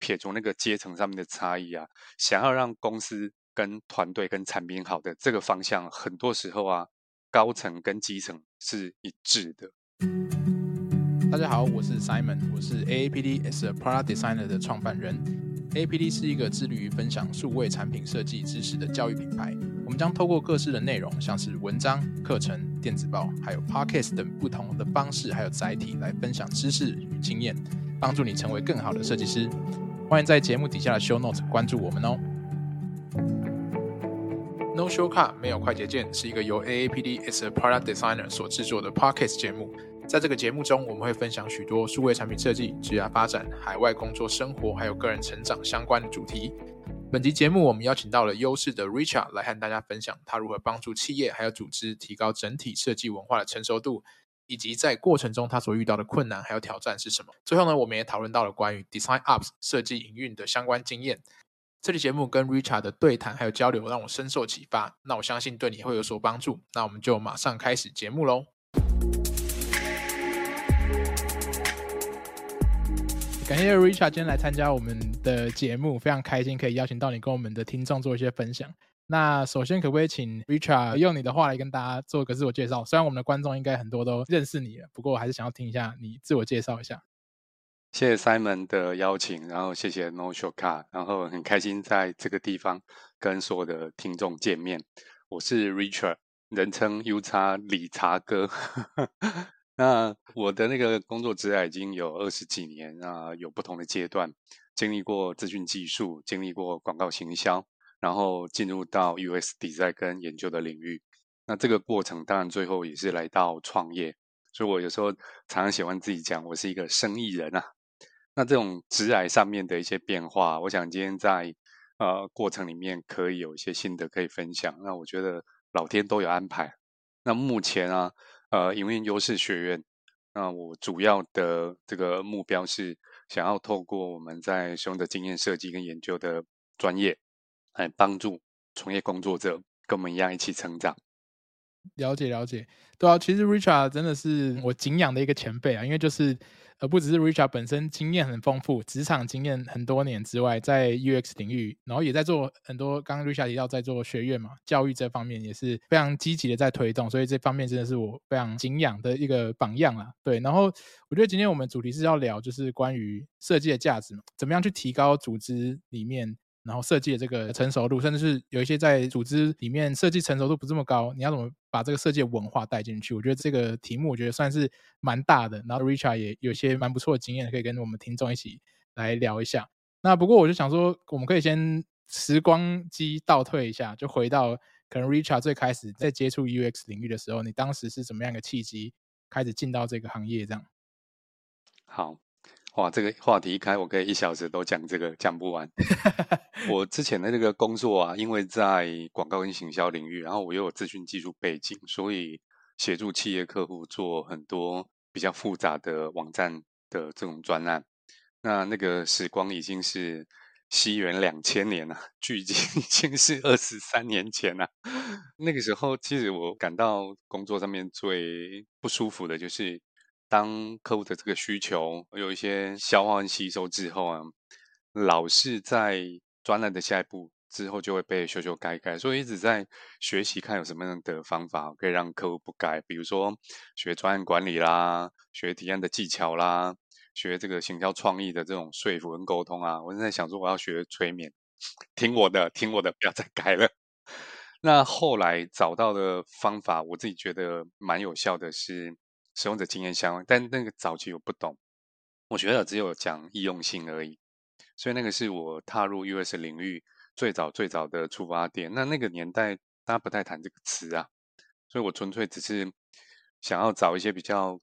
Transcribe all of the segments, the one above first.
撇除那个阶层上面的差异啊，想要让公司跟团队跟产品好的这个方向，很多时候啊，高层跟基层是一致的。大家好，我是 Simon，我是 AAPD as a Product Designer 的创办人。AAPD 是一个致力于分享数位产品设计知识的教育品牌。我们将透过各式的内容，像是文章、课程、电子报，还有 Podcast 等不同的方式，还有载体来分享知识与经验，帮助你成为更好的设计师。欢迎在节目底下的 Show Notes 关注我们哦。No Shortcut 没有快捷键，是一个由 AAPD as a Product Designer 所制作的 Podcast 节目。在这个节目中，我们会分享许多数位产品设计、职业发展、海外工作生活，还有个人成长相关的主题。本集节目，我们邀请到了优势的 Richard 来和大家分享他如何帮助企业还有组织提高整体设计文化的成熟度，以及在过程中他所遇到的困难还有挑战是什么。最后呢，我们也讨论到了关于 Design Ops 设计营运的相关经验。这期节目跟 Richard 的对谈还有交流让我深受启发，那我相信对你会有所帮助。那我们就马上开始节目喽。感谢 Richard 今天来参加我们的节目，非常开心可以邀请到你跟我们的听众做一些分享。那首先可不可以请 Richard 用你的话来跟大家做个自我介绍？虽然我们的观众应该很多都认识你了，不过我还是想要听一下你自我介绍一下。谢谢 Simon 的邀请，然后谢谢 No s h o r t c a r 然后很开心在这个地方跟所有的听众见面。我是 Richard，人称 U 叉理查哥。那我的那个工作职涯已经有二十几年啊，有不同的阶段，经历过资讯技术，经历过广告行销，然后进入到 UX design 跟研究的领域。那这个过程当然最后也是来到创业，所以我有时候常常喜欢自己讲，我是一个生意人啊。那这种职涯上面的一些变化，我想今天在呃过程里面可以有一些心得可以分享。那我觉得老天都有安排。那目前啊。呃，营运优势学院，那我主要的这个目标是想要透过我们在使用的经验设计跟研究的专业，来帮助从业工作者跟我们一样一起成长。了解了解，对啊，其实 Richard 真的是我敬仰的一个前辈啊，因为就是。呃不只是 Richard 本身经验很丰富，职场经验很多年之外，在 UX 领域，然后也在做很多。刚刚 Richard 提到在做学院嘛，教育这方面也是非常积极的在推动，所以这方面真的是我非常敬仰的一个榜样啦。对，然后我觉得今天我们主题是要聊，就是关于设计的价值嘛，怎么样去提高组织里面。然后设计的这个成熟度，甚至是有一些在组织里面设计成熟度不这么高，你要怎么把这个设计的文化带进去？我觉得这个题目我觉得算是蛮大的。然后 Richard 也有些蛮不错的经验，可以跟我们听众一起来聊一下。那不过我就想说，我们可以先时光机倒退一下，就回到可能 Richard 最开始在接触 UX 领域的时候，你当时是怎么样的契机开始进到这个行业？这样。好。哇，这个话题一开，我可以一小时都讲这个，讲不完。我之前的那个工作啊，因为在广告跟行销领域，然后我又有资讯技术背景，所以协助企业客户做很多比较复杂的网站的这种专案。那那个时光已经是西元两千年了，距今已经是二十三年前了。那个时候，其实我感到工作上面最不舒服的就是。当客户的这个需求有一些消化吸收之后啊，老是在专案的下一步之后就会被修修改改，所以一直在学习看有什么样的方法可以让客户不改，比如说学专案管理啦，学提案的技巧啦，学这个行销创意的这种说服跟沟通啊。我正在想说我要学催眠，听我的，听我的，不要再改了。那后来找到的方法，我自己觉得蛮有效的是。使用者经验相关，但那个早期我不懂，我觉得只有讲易用性而已，所以那个是我踏入 U S 领域最早最早的出发点。那那个年代大家不太谈这个词啊，所以我纯粹只是想要找一些比较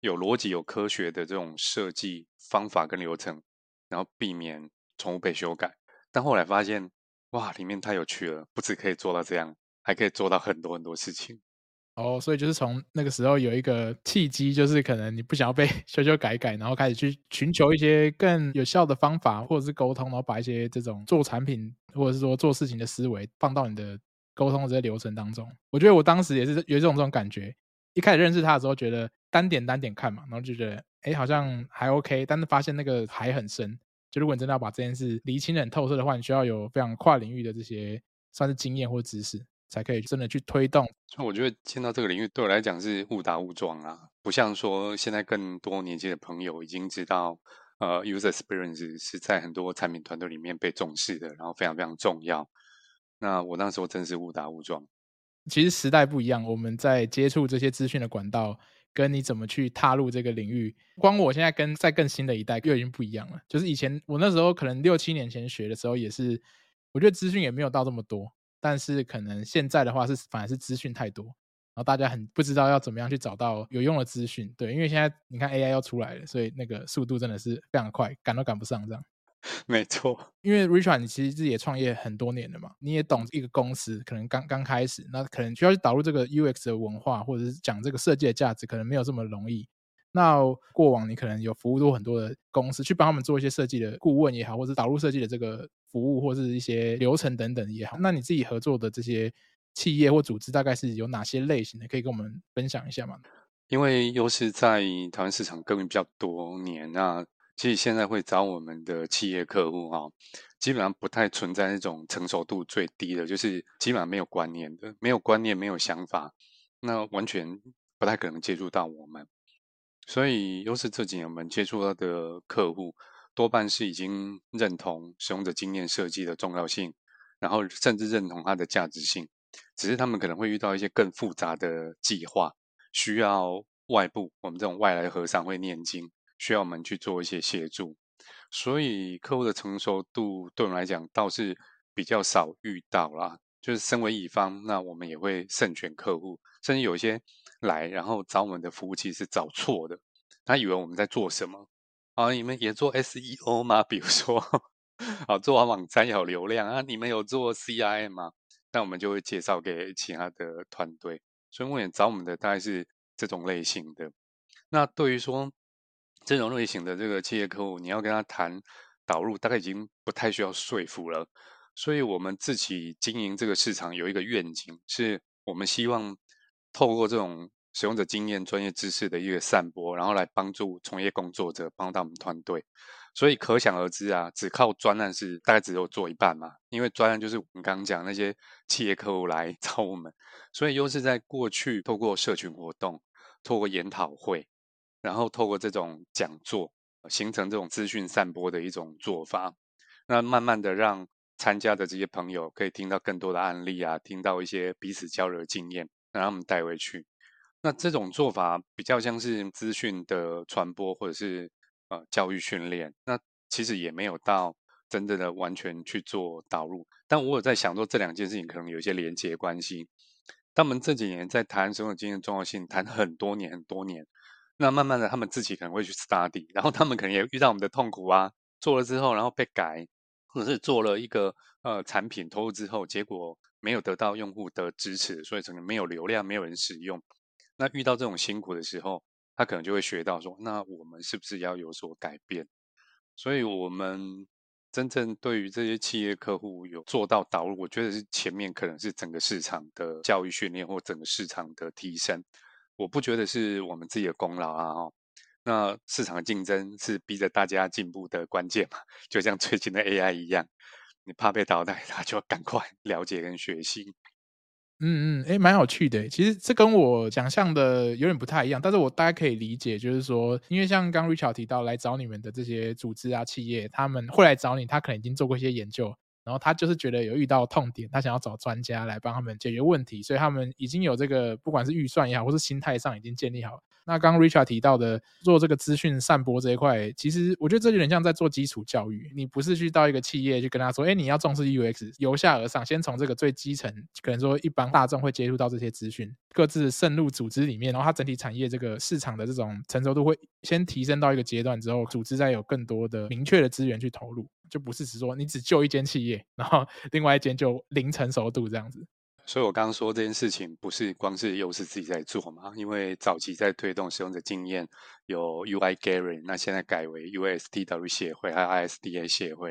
有逻辑、有科学的这种设计方法跟流程，然后避免重复被修改。但后来发现，哇，里面太有趣了，不止可以做到这样，还可以做到很多很多事情。哦，所以就是从那个时候有一个契机，就是可能你不想要被 修修改改，然后开始去寻求一些更有效的方法，或者是沟通，然后把一些这种做产品或者是说做事情的思维放到你的沟通的这些流程当中。我觉得我当时也是有这种这种感觉，一开始认识他的时候，觉得单点单点看嘛，然后就觉得哎好像还 OK，但是发现那个海很深，就如果你真的要把这件事理清很透彻的话，你需要有非常跨领域的这些算是经验或知识，才可以真的去推动。所以我觉得进到这个领域对我来讲是误打误撞啊，不像说现在更多年轻的朋友已经知道，呃，user experience 是在很多产品团队里面被重视的，然后非常非常重要。那我那时候真是误打误撞。其实时代不一样，我们在接触这些资讯的管道，跟你怎么去踏入这个领域，光我现在跟在更新的一代又已经不一样了。就是以前我那时候可能六七年前学的时候，也是我觉得资讯也没有到这么多，但是可能现在的话是反而是资讯太多，然后大家很不知道要怎么样去找到有用的资讯。对，因为现在你看 AI 要出来了，所以那个速度真的是非常快，赶都赶不上这样。没错，因为 Richard 你其实自己也创业很多年了嘛，你也懂一个公司可能刚刚开始，那可能需要去导入这个 UX 的文化，或者是讲这个设计的价值，可能没有这么容易。那过往你可能有服务过很多的公司，去帮他们做一些设计的顾问也好，或者导入设计的这个服务，或是一些流程等等也好。那你自己合作的这些企业或组织，大概是有哪些类型的？可以跟我们分享一下吗？因为又是在台湾市场耕耘比较多年，那。其实现在会找我们的企业客户哈，基本上不太存在那种成熟度最低的，就是基本上没有观念的，没有观念、没有想法，那完全不太可能接触到我们。所以，又是这几年我们接触到的客户，多半是已经认同使用者经验设计的重要性，然后甚至认同它的价值性，只是他们可能会遇到一些更复杂的计划，需要外部我们这种外来和尚会念经。需要我们去做一些协助，所以客户的成熟度对我们来讲倒是比较少遇到啦。就是身为乙方，那我们也会慎选客户，甚至有些来然后找我们的服务器是找错的，他以为我们在做什么啊？你们也做 SEO 吗？比如说，啊，做完网站有流量啊？你们有做 CRM 吗？那我们就会介绍给其他的团队。所以目前找我们的大概是这种类型的。那对于说，这种类型的这个企业客户，你要跟他谈导入，大概已经不太需要说服了。所以，我们自己经营这个市场有一个愿景，是我们希望透过这种使用者经验、专业知识的一个散播，然后来帮助从业工作者，帮到我们团队。所以，可想而知啊，只靠专案是大概只有做一半嘛。因为专案就是我们刚刚讲那些企业客户来 找我们，所以又是在过去透过社群活动，透过研讨会。然后透过这种讲座，形成这种资讯散播的一种做法，那慢慢的让参加的这些朋友可以听到更多的案例啊，听到一些彼此交流的经验，让他们带回去。那这种做法比较像是资讯的传播，或者是呃教育训练。那其实也没有到真正的完全去做导入。但我有在想说，这两件事情可能有一些连接关系。他们这几年在谈使用者经验重要性，谈很多年很多年。那慢慢的，他们自己可能会去 study，然后他们可能也遇到我们的痛苦啊，做了之后，然后被改，或者是做了一个呃产品投入之后，结果没有得到用户的支持，所以可能没有流量，没有人使用。那遇到这种辛苦的时候，他可能就会学到说，那我们是不是要有所改变？所以，我们真正对于这些企业客户有做到导入，我觉得是前面可能是整个市场的教育训练或整个市场的提升。我不觉得是我们自己的功劳啊！哈，那市场竞争是逼着大家进步的关键嘛，就像最近的 AI 一样，你怕被淘汰，他就赶快了解跟学习。嗯嗯，诶，蛮有趣的。其实这跟我想象的有点不太一样，但是我大概可以理解，就是说，因为像刚 Richard 提到来找你们的这些组织啊、企业，他们会来找你，他可能已经做过一些研究。然后他就是觉得有遇到痛点，他想要找专家来帮他们解决问题，所以他们已经有这个，不管是预算也好，或是心态上已经建立好。那刚刚 Richard 提到的做这个资讯散播这一块，其实我觉得这有点像在做基础教育。你不是去到一个企业去跟他说，哎，你要重视 UX，由下而上，先从这个最基层，可能说一般大众会接触到这些资讯，各自渗入组织里面，然后它整体产业这个市场的这种成熟度会先提升到一个阶段之后，组织再有更多的明确的资源去投入，就不是只说你只救一间企业，然后另外一间就零成熟度这样子。所以我刚刚说这件事情不是光是又是自己在做嘛，因为早期在推动使用者经验有 UI Gary，那现在改为 USDW 协会还有 ISDA 协会，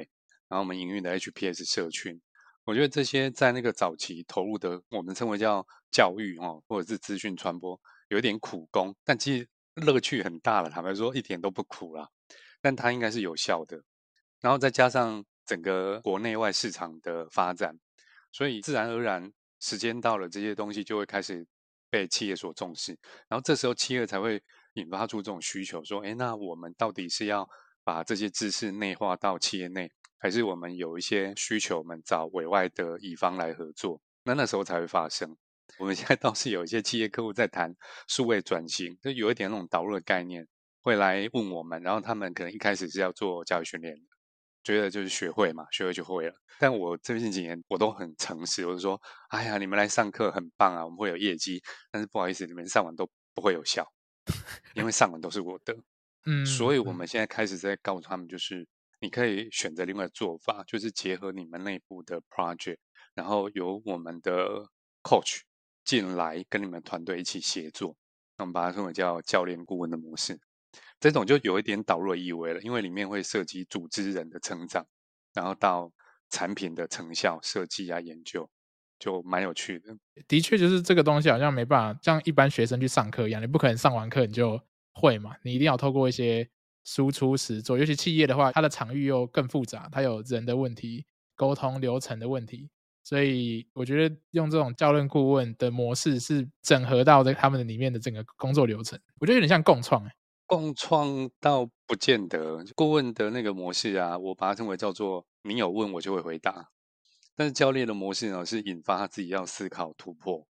然后我们营运的 HPS 社群，我觉得这些在那个早期投入的，我们称为叫教育哦，或者是资讯传播，有点苦工，但其实乐趣很大了。坦白说一点都不苦啦，但它应该是有效的。然后再加上整个国内外市场的发展，所以自然而然时间到了，这些东西就会开始被企业所重视。然后这时候企业才会引发出这种需求，说：哎，那我们到底是要把这些知识内化到企业内，还是我们有一些需求，我们找委外的乙方来合作？那那时候才会发生。我们现在倒是有一些企业客户在谈数位转型，就有一点那种导入的概念，会来问我们。然后他们可能一开始是要做教育训练，觉得就是学会嘛，学会就会了。但我最近几年我都很诚实，我就说：哎呀，你们来上课很棒啊，我们会有业绩。但是不好意思，你们上完都不会有效，因为上完都是我的。嗯，所以我们现在开始在告诉他们，就是你可以选择另外的做法，就是结合你们内部的 project，然后由我们的 coach。进来跟你们团队一起协作，那我们把它称为叫教练顾问的模式，这种就有一点导入的意味了，因为里面会涉及组织人的成长，然后到产品的成效设计啊研究，就蛮有趣的。的确，就是这个东西好像没办法像一般学生去上课一样，你不可能上完课你就会嘛，你一定要透过一些输出实作，尤其企业的话，它的场域又更复杂，它有人的问题、沟通流程的问题。所以我觉得用这种教练顾问的模式是整合到在他们的里面的整个工作流程，我觉得有点像共创哎。共创倒不见得，顾问的那个模式啊，我把它称为叫做你有问我就会回答。但是教练的模式呢，是引发他自己要思考突破，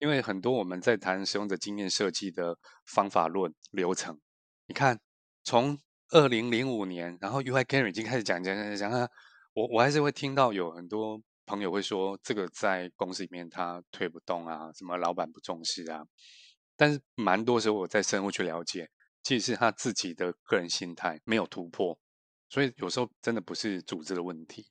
因为很多我们在谈使用者经验设计的方法论流程，你看从二零零五年，然后 UI Karen 已经开始讲讲讲讲啊，我我还是会听到有很多。朋友会说，这个在公司里面他推不动啊，什么老板不重视啊。但是蛮多时候我在深入去了解，其实是他自己的个人心态没有突破，所以有时候真的不是组织的问题。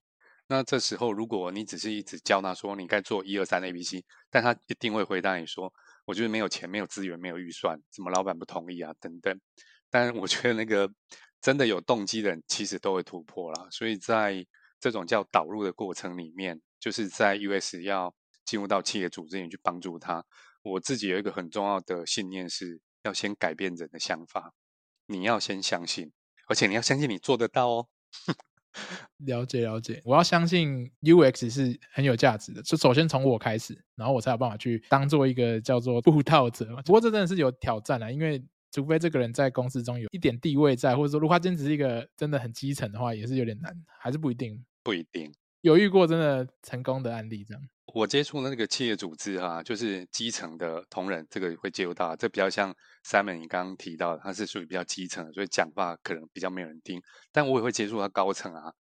那这时候如果你只是一直教他说你该做一二三 A B C，但他一定会回答你说，我觉得没有钱、没有资源、没有预算，什么老板不同意啊等等。但我觉得那个真的有动机的人，其实都会突破啦。所以在这种叫导入的过程里面，就是在 US 要进入到企业组织里去帮助他。我自己有一个很重要的信念，是要先改变人的想法。你要先相信，而且你要相信你做得到哦。了解了解，我要相信 UX 是很有价值的。就首先从我开始，然后我才有办法去当做一个叫做布道者。不过这真的是有挑战啊，因为除非这个人在公司中有一点地位在，或者说如果他真只是一个真的很基层的话，也是有点难，还是不一定。不一定有遇过真的成功的案例，这样。我接触的那个企业组织哈、啊，就是基层的同仁，这个会接触到，这比较像 Simon 你刚刚提到的，他是属于比较基层，所以讲话可能比较没有人听。但我也会接触到高层啊，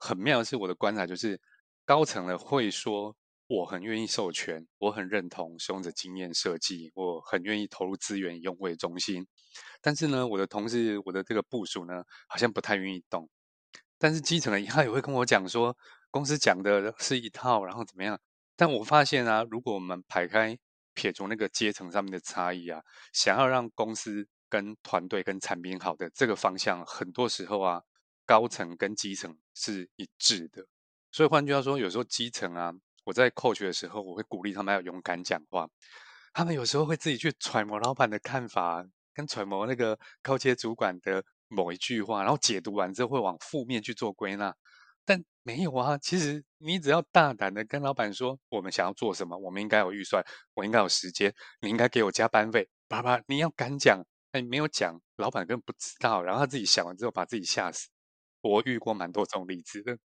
很妙的是我的观察就是，高层的会说我很愿意授权，我很认同使用者经验设计，我很愿意投入资源以用户为中心。但是呢，我的同事，我的这个部属呢，好像不太愿意动。但是基层的他也会跟我讲说，公司讲的是一套，然后怎么样？但我发现啊，如果我们排开撇除那个阶层上面的差异啊，想要让公司跟团队跟产品好的这个方向，很多时候啊，高层跟基层是一致的。所以换句话说，有时候基层啊，我在 coach 的时候，我会鼓励他们要勇敢讲话。他们有时候会自己去揣摩老板的看法，跟揣摩那个高阶主管的。某一句话，然后解读完之后会往负面去做归纳，没有啊。其实你只要大胆的跟老板说，我们想要做什么，我们应该有预算，我应该有时间，你应该给我加班费，爸爸，你要敢讲，哎，没有讲，老板根本不知道，然后他自己想完之后把自己吓死。我遇过蛮多这种例子的，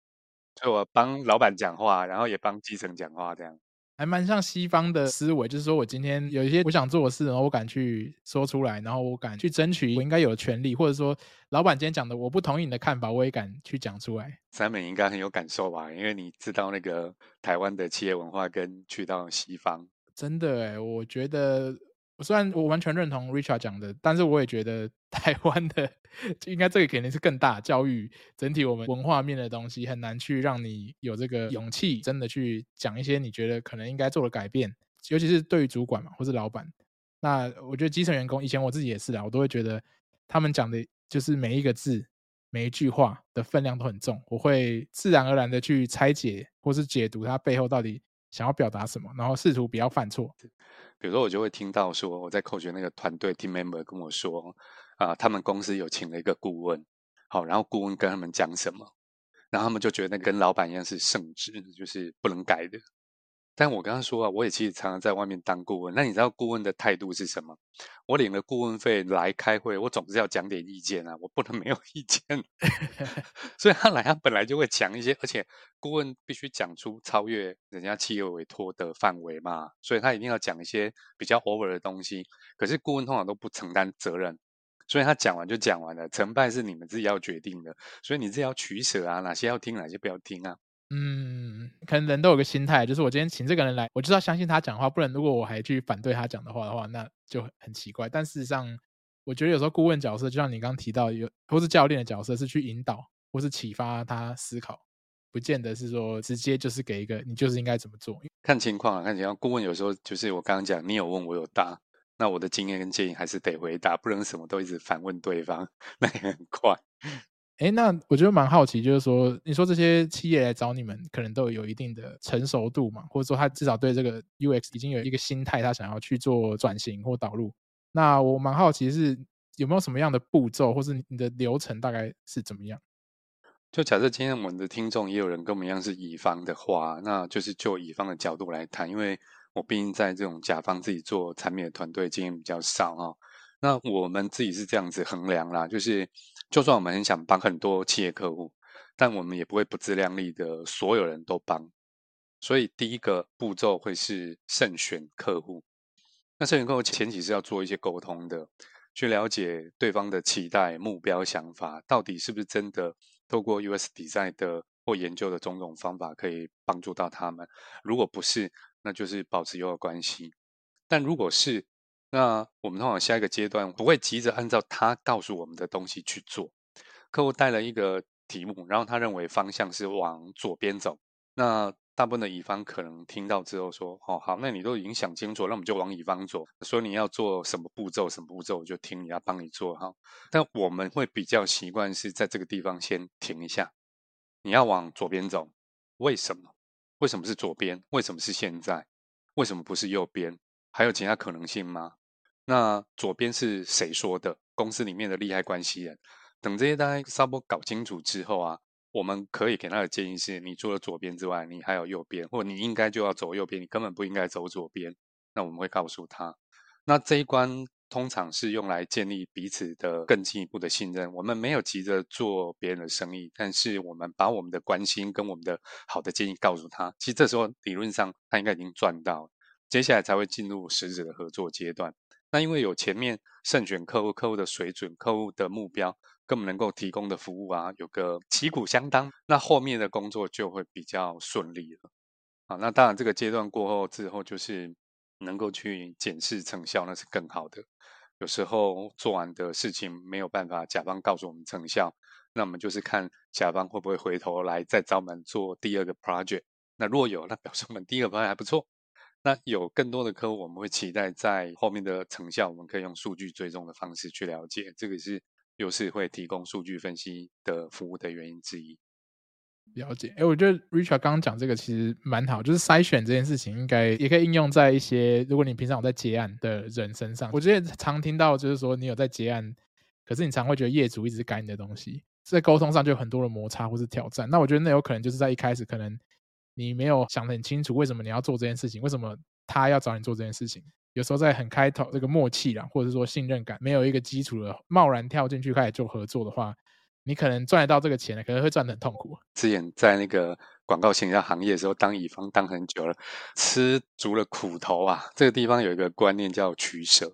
所以我帮老板讲话，然后也帮基层讲话，这样。还蛮像西方的思维，就是说我今天有一些我想做的事，然后我敢去说出来，然后我敢去争取我应该有的权利，或者说老板今天讲的我不同意你的看法，我也敢去讲出来。三美应该很有感受吧？因为你知道那个台湾的企业文化跟去到西方，真的哎，我觉得。虽然我完全认同 Richard 讲的，但是我也觉得 台湾的应该这个肯定是更大教育整体我们文化面的东西，很难去让你有这个勇气，真的去讲一些你觉得可能应该做的改变，尤其是对于主管嘛，或是老板。那我觉得基层员工以前我自己也是啊，我都会觉得他们讲的就是每一个字、每一句话的分量都很重，我会自然而然的去拆解或是解读他背后到底想要表达什么，然后试图不要犯错。比如说，我就会听到说，我在口诀那个团队 team member 跟我说，啊、他们公司有请了一个顾问，好，然后顾问跟他们讲什么，然后他们就觉得那跟老板一样是圣旨，就是不能改的。但我刚刚说啊，我也其实常常在外面当顾问。那你知道顾问的态度是什么？我领了顾问费来开会，我总是要讲点意见啊，我不能没有意见。所以他来，他本来就会讲一些，而且顾问必须讲出超越人家企业委托的范围嘛，所以他一定要讲一些比较 over 的东西。可是顾问通常都不承担责任，所以他讲完就讲完了，成败是你们自己要决定的。所以你自己要取舍啊，哪些要听，哪些不要听啊。嗯，可能人都有个心态，就是我今天请这个人来，我就要相信他讲话，不然如果我还去反对他讲的话的话，那就很奇怪。但事实上，我觉得有时候顾问角色，就像你刚刚提到，有或是教练的角色，是去引导或是启发他思考，不见得是说直接就是给一个你就是应该怎么做。看情况啊，看情况。顾问有时候就是我刚刚讲，你有问我有答，那我的经验跟建议还是得回答，不能什么都一直反问对方，那也很快。哎，那我觉得蛮好奇，就是说，你说这些企业来找你们，可能都有一定的成熟度嘛，或者说他至少对这个 UX 已经有一个心态，他想要去做转型或导入。那我蛮好奇是有没有什么样的步骤，或是你的流程大概是怎么样？就假设今天我们的听众也有人跟我们一样是乙方的话，那就是就乙方的角度来谈，因为我毕竟在这种甲方自己做产品的团队经验比较少哈。那我们自己是这样子衡量啦，就是就算我们很想帮很多企业客户，但我们也不会不自量力的所有人都帮。所以第一个步骤会是慎选客户。那慎选客户前期是要做一些沟通的，去了解对方的期待、目标、想法，到底是不是真的透过 UX Design 的或研究的种种方法可以帮助到他们。如果不是，那就是保持友好关系。但如果是，那我们通常下一个阶段不会急着按照他告诉我们的东西去做。客户带了一个题目，然后他认为方向是往左边走。那大部分的乙方可能听到之后说：“哦，好，那你都已经想清楚，那我们就往乙方走。说你要做什么步骤，什么步骤，我就听你要帮你做哈。但我们会比较习惯是在这个地方先停一下。你要往左边走，为什么？为什么是左边？为什么是现在？为什么不是右边？还有其他可能性吗？那左边是谁说的？公司里面的利害关系人，等这些大家稍微搞清楚之后啊，我们可以给他的建议是：你除了左边之外，你还有右边，或你应该就要走右边，你根本不应该走左边。那我们会告诉他，那这一关通常是用来建立彼此的更进一步的信任。我们没有急着做别人的生意，但是我们把我们的关心跟我们的好的建议告诉他。其实这时候理论上他应该已经赚到了，接下来才会进入实质的合作阶段。那因为有前面慎选客户、客户的水准、客户的目标，跟我们能够提供的服务啊，有个旗鼓相当，那后面的工作就会比较顺利了。啊，那当然这个阶段过后之后，就是能够去检视成效，那是更好的。有时候做完的事情没有办法甲方告诉我们成效，那我们就是看甲方会不会回头来再找我们做第二个 project。那若有，那表示我们第一个 project 还不错。那有更多的客户，我们会期待在后面的成效，我们可以用数据追踪的方式去了解。这个是优势会提供数据分析的服务的原因之一。了解，哎，我觉得 Richard 刚刚讲这个其实蛮好，就是筛选这件事情，应该也可以应用在一些如果你平常有在接案的人身上。我觉得常听到就是说，你有在接案，可是你常会觉得业主一直改你的东西，在沟通上就有很多的摩擦或是挑战。那我觉得那有可能就是在一开始可能。你没有想得很清楚，为什么你要做这件事情？为什么他要找你做这件事情？有时候在很开头这个默契啦，或者是说信任感没有一个基础的，贸然跳进去开始做合作的话，你可能赚得到这个钱，可能会赚得很痛苦。之前在那个广告行销行业的时候，当乙方当很久了，吃足了苦头啊。这个地方有一个观念叫取舍，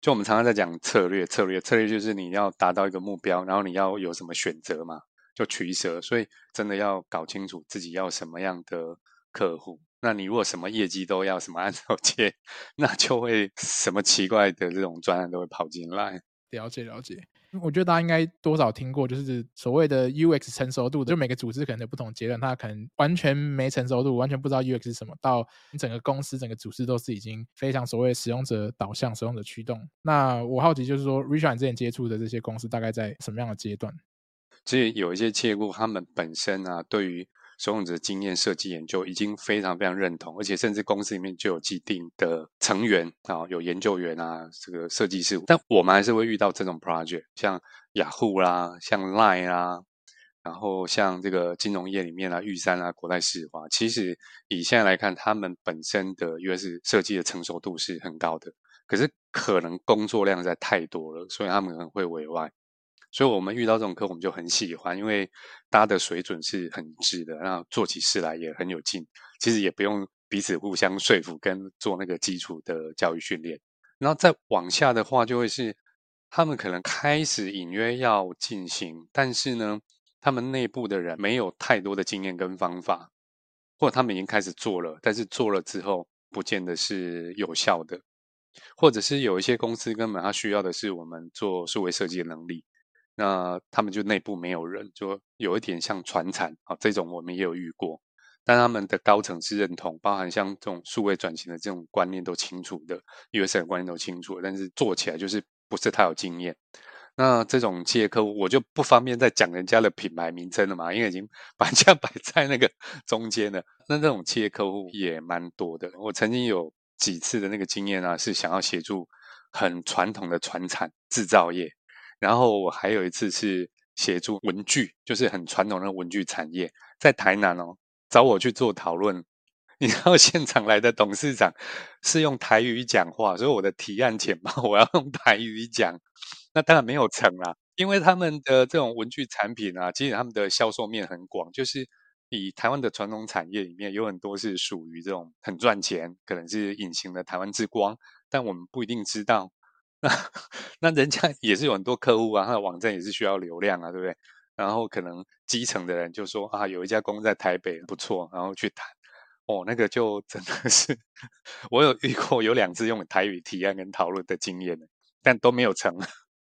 就我们常常在讲策略，策略，策略就是你要达到一个目标，然后你要有什么选择嘛。就取舍，所以真的要搞清楚自己要什么样的客户。那你如果什么业绩都要什么按照接，那就会什么奇怪的这种专案都会跑进来。了解了解，我觉得大家应该多少听过，就是所谓的 UX 成熟度，就每个组织可能有不同阶段，它可能完全没成熟度，完全不知道 UX 是什么，到你整个公司整个组织都是已经非常所谓使用者导向、使用者驱动。那我好奇就是说，Richard 之前接触的这些公司大概在什么样的阶段？所以有一些企业户，他们本身啊，对于使用者经验设计研究已经非常非常认同，而且甚至公司里面就有既定的成员啊，有研究员啊，这个设计师。但我们还是会遇到这种 project，像雅虎啦，像 Line 啦，然后像这个金融业里面啊，玉山啊、国泰世华，其实以现在来看，他们本身的 US 设计的成熟度是很高的，可是可能工作量在太多了，所以他们可能会委外。所以我们遇到这种客户，我们就很喜欢，因为大家的水准是很一致的，然后做起事来也很有劲。其实也不用彼此互相说服，跟做那个基础的教育训练。然后再往下的话，就会是他们可能开始隐约要进行，但是呢，他们内部的人没有太多的经验跟方法，或者他们已经开始做了，但是做了之后不见得是有效的，或者是有一些公司根本他需要的是我们做数位设计的能力。那他们就内部没有人，就有一点像传产啊，这种我们也有遇过，但他们的高层是认同，包含像这种数位转型的这种观念都清楚的，UX 的观念都清楚，但是做起来就是不是太有经验。那这种企业客户，我就不方便再讲人家的品牌名称了嘛，因为已经 把人家摆在那个中间了。那这种企业客户也蛮多的，我曾经有几次的那个经验啊，是想要协助很传统的传产制造业。然后我还有一次是协助文具，就是很传统的文具产业，在台南哦，找我去做讨论。你知道现场来的董事长是用台语讲话，所以我的提案前嘛，我要用台语讲，那当然没有成啦，因为他们的这种文具产品啊，其实他们的销售面很广，就是以台湾的传统产业里面有很多是属于这种很赚钱，可能是隐形的台湾之光，但我们不一定知道。那 那人家 也是有很多客户啊，他的网站也是需要流量啊，对不对？然后可能基层的人就说啊，有一家公司在台北不错，然后去谈，哦，那个就真的是 我有遇过有两次用台语提案跟讨论的经验，但都没有成。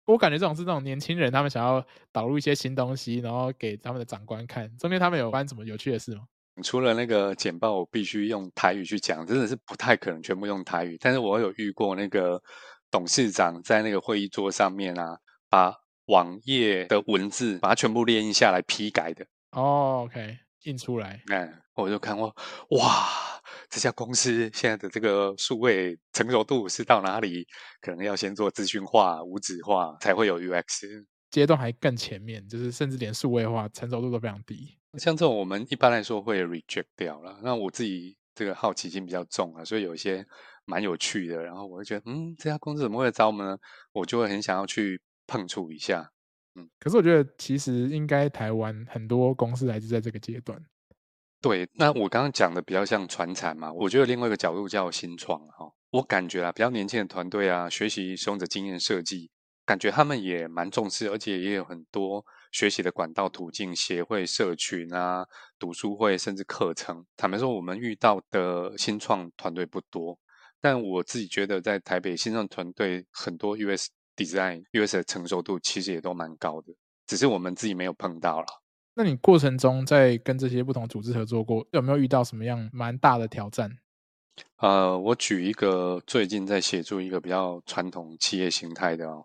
我感觉这种是那种年轻人，他们想要导入一些新东西，然后给他们的长官看。中间他们有发生什么有趣的事吗？除了那个简报，我必须用台语去讲，真的是不太可能全部用台语。但是我有遇过那个。董事长在那个会议桌上面啊，把网页的文字把它全部列印下来批改的。哦，OK，印出来。嗯，我就看过，哇，这家公司现在的这个数位成熟度是到哪里？可能要先做资讯化、无纸化，才会有 UX。阶段还更前面，就是甚至连数位化成熟度都非常低。像这种我们一般来说会 reject 掉了。那我自己这个好奇心比较重啊，所以有一些。蛮有趣的，然后我就觉得，嗯，这家公司怎么会来找我们呢？我就会很想要去碰触一下，嗯。可是我觉得，其实应该台湾很多公司还是在这个阶段。对，那我刚刚讲的比较像传产嘛，我觉得另外一个角度叫新创哈。我感觉啊，比较年轻的团队啊，学习使用者经验设计，感觉他们也蛮重视，而且也有很多学习的管道途径，协会、社群啊、读书会，甚至课程。坦白说，我们遇到的新创团队不多。但我自己觉得，在台北新创团队很多 US design、US 的成熟度其实也都蛮高的，只是我们自己没有碰到了。那你过程中在跟这些不同组织合作过，有没有遇到什么样蛮大的挑战？呃，我举一个最近在协助一个比较传统企业形态的哦，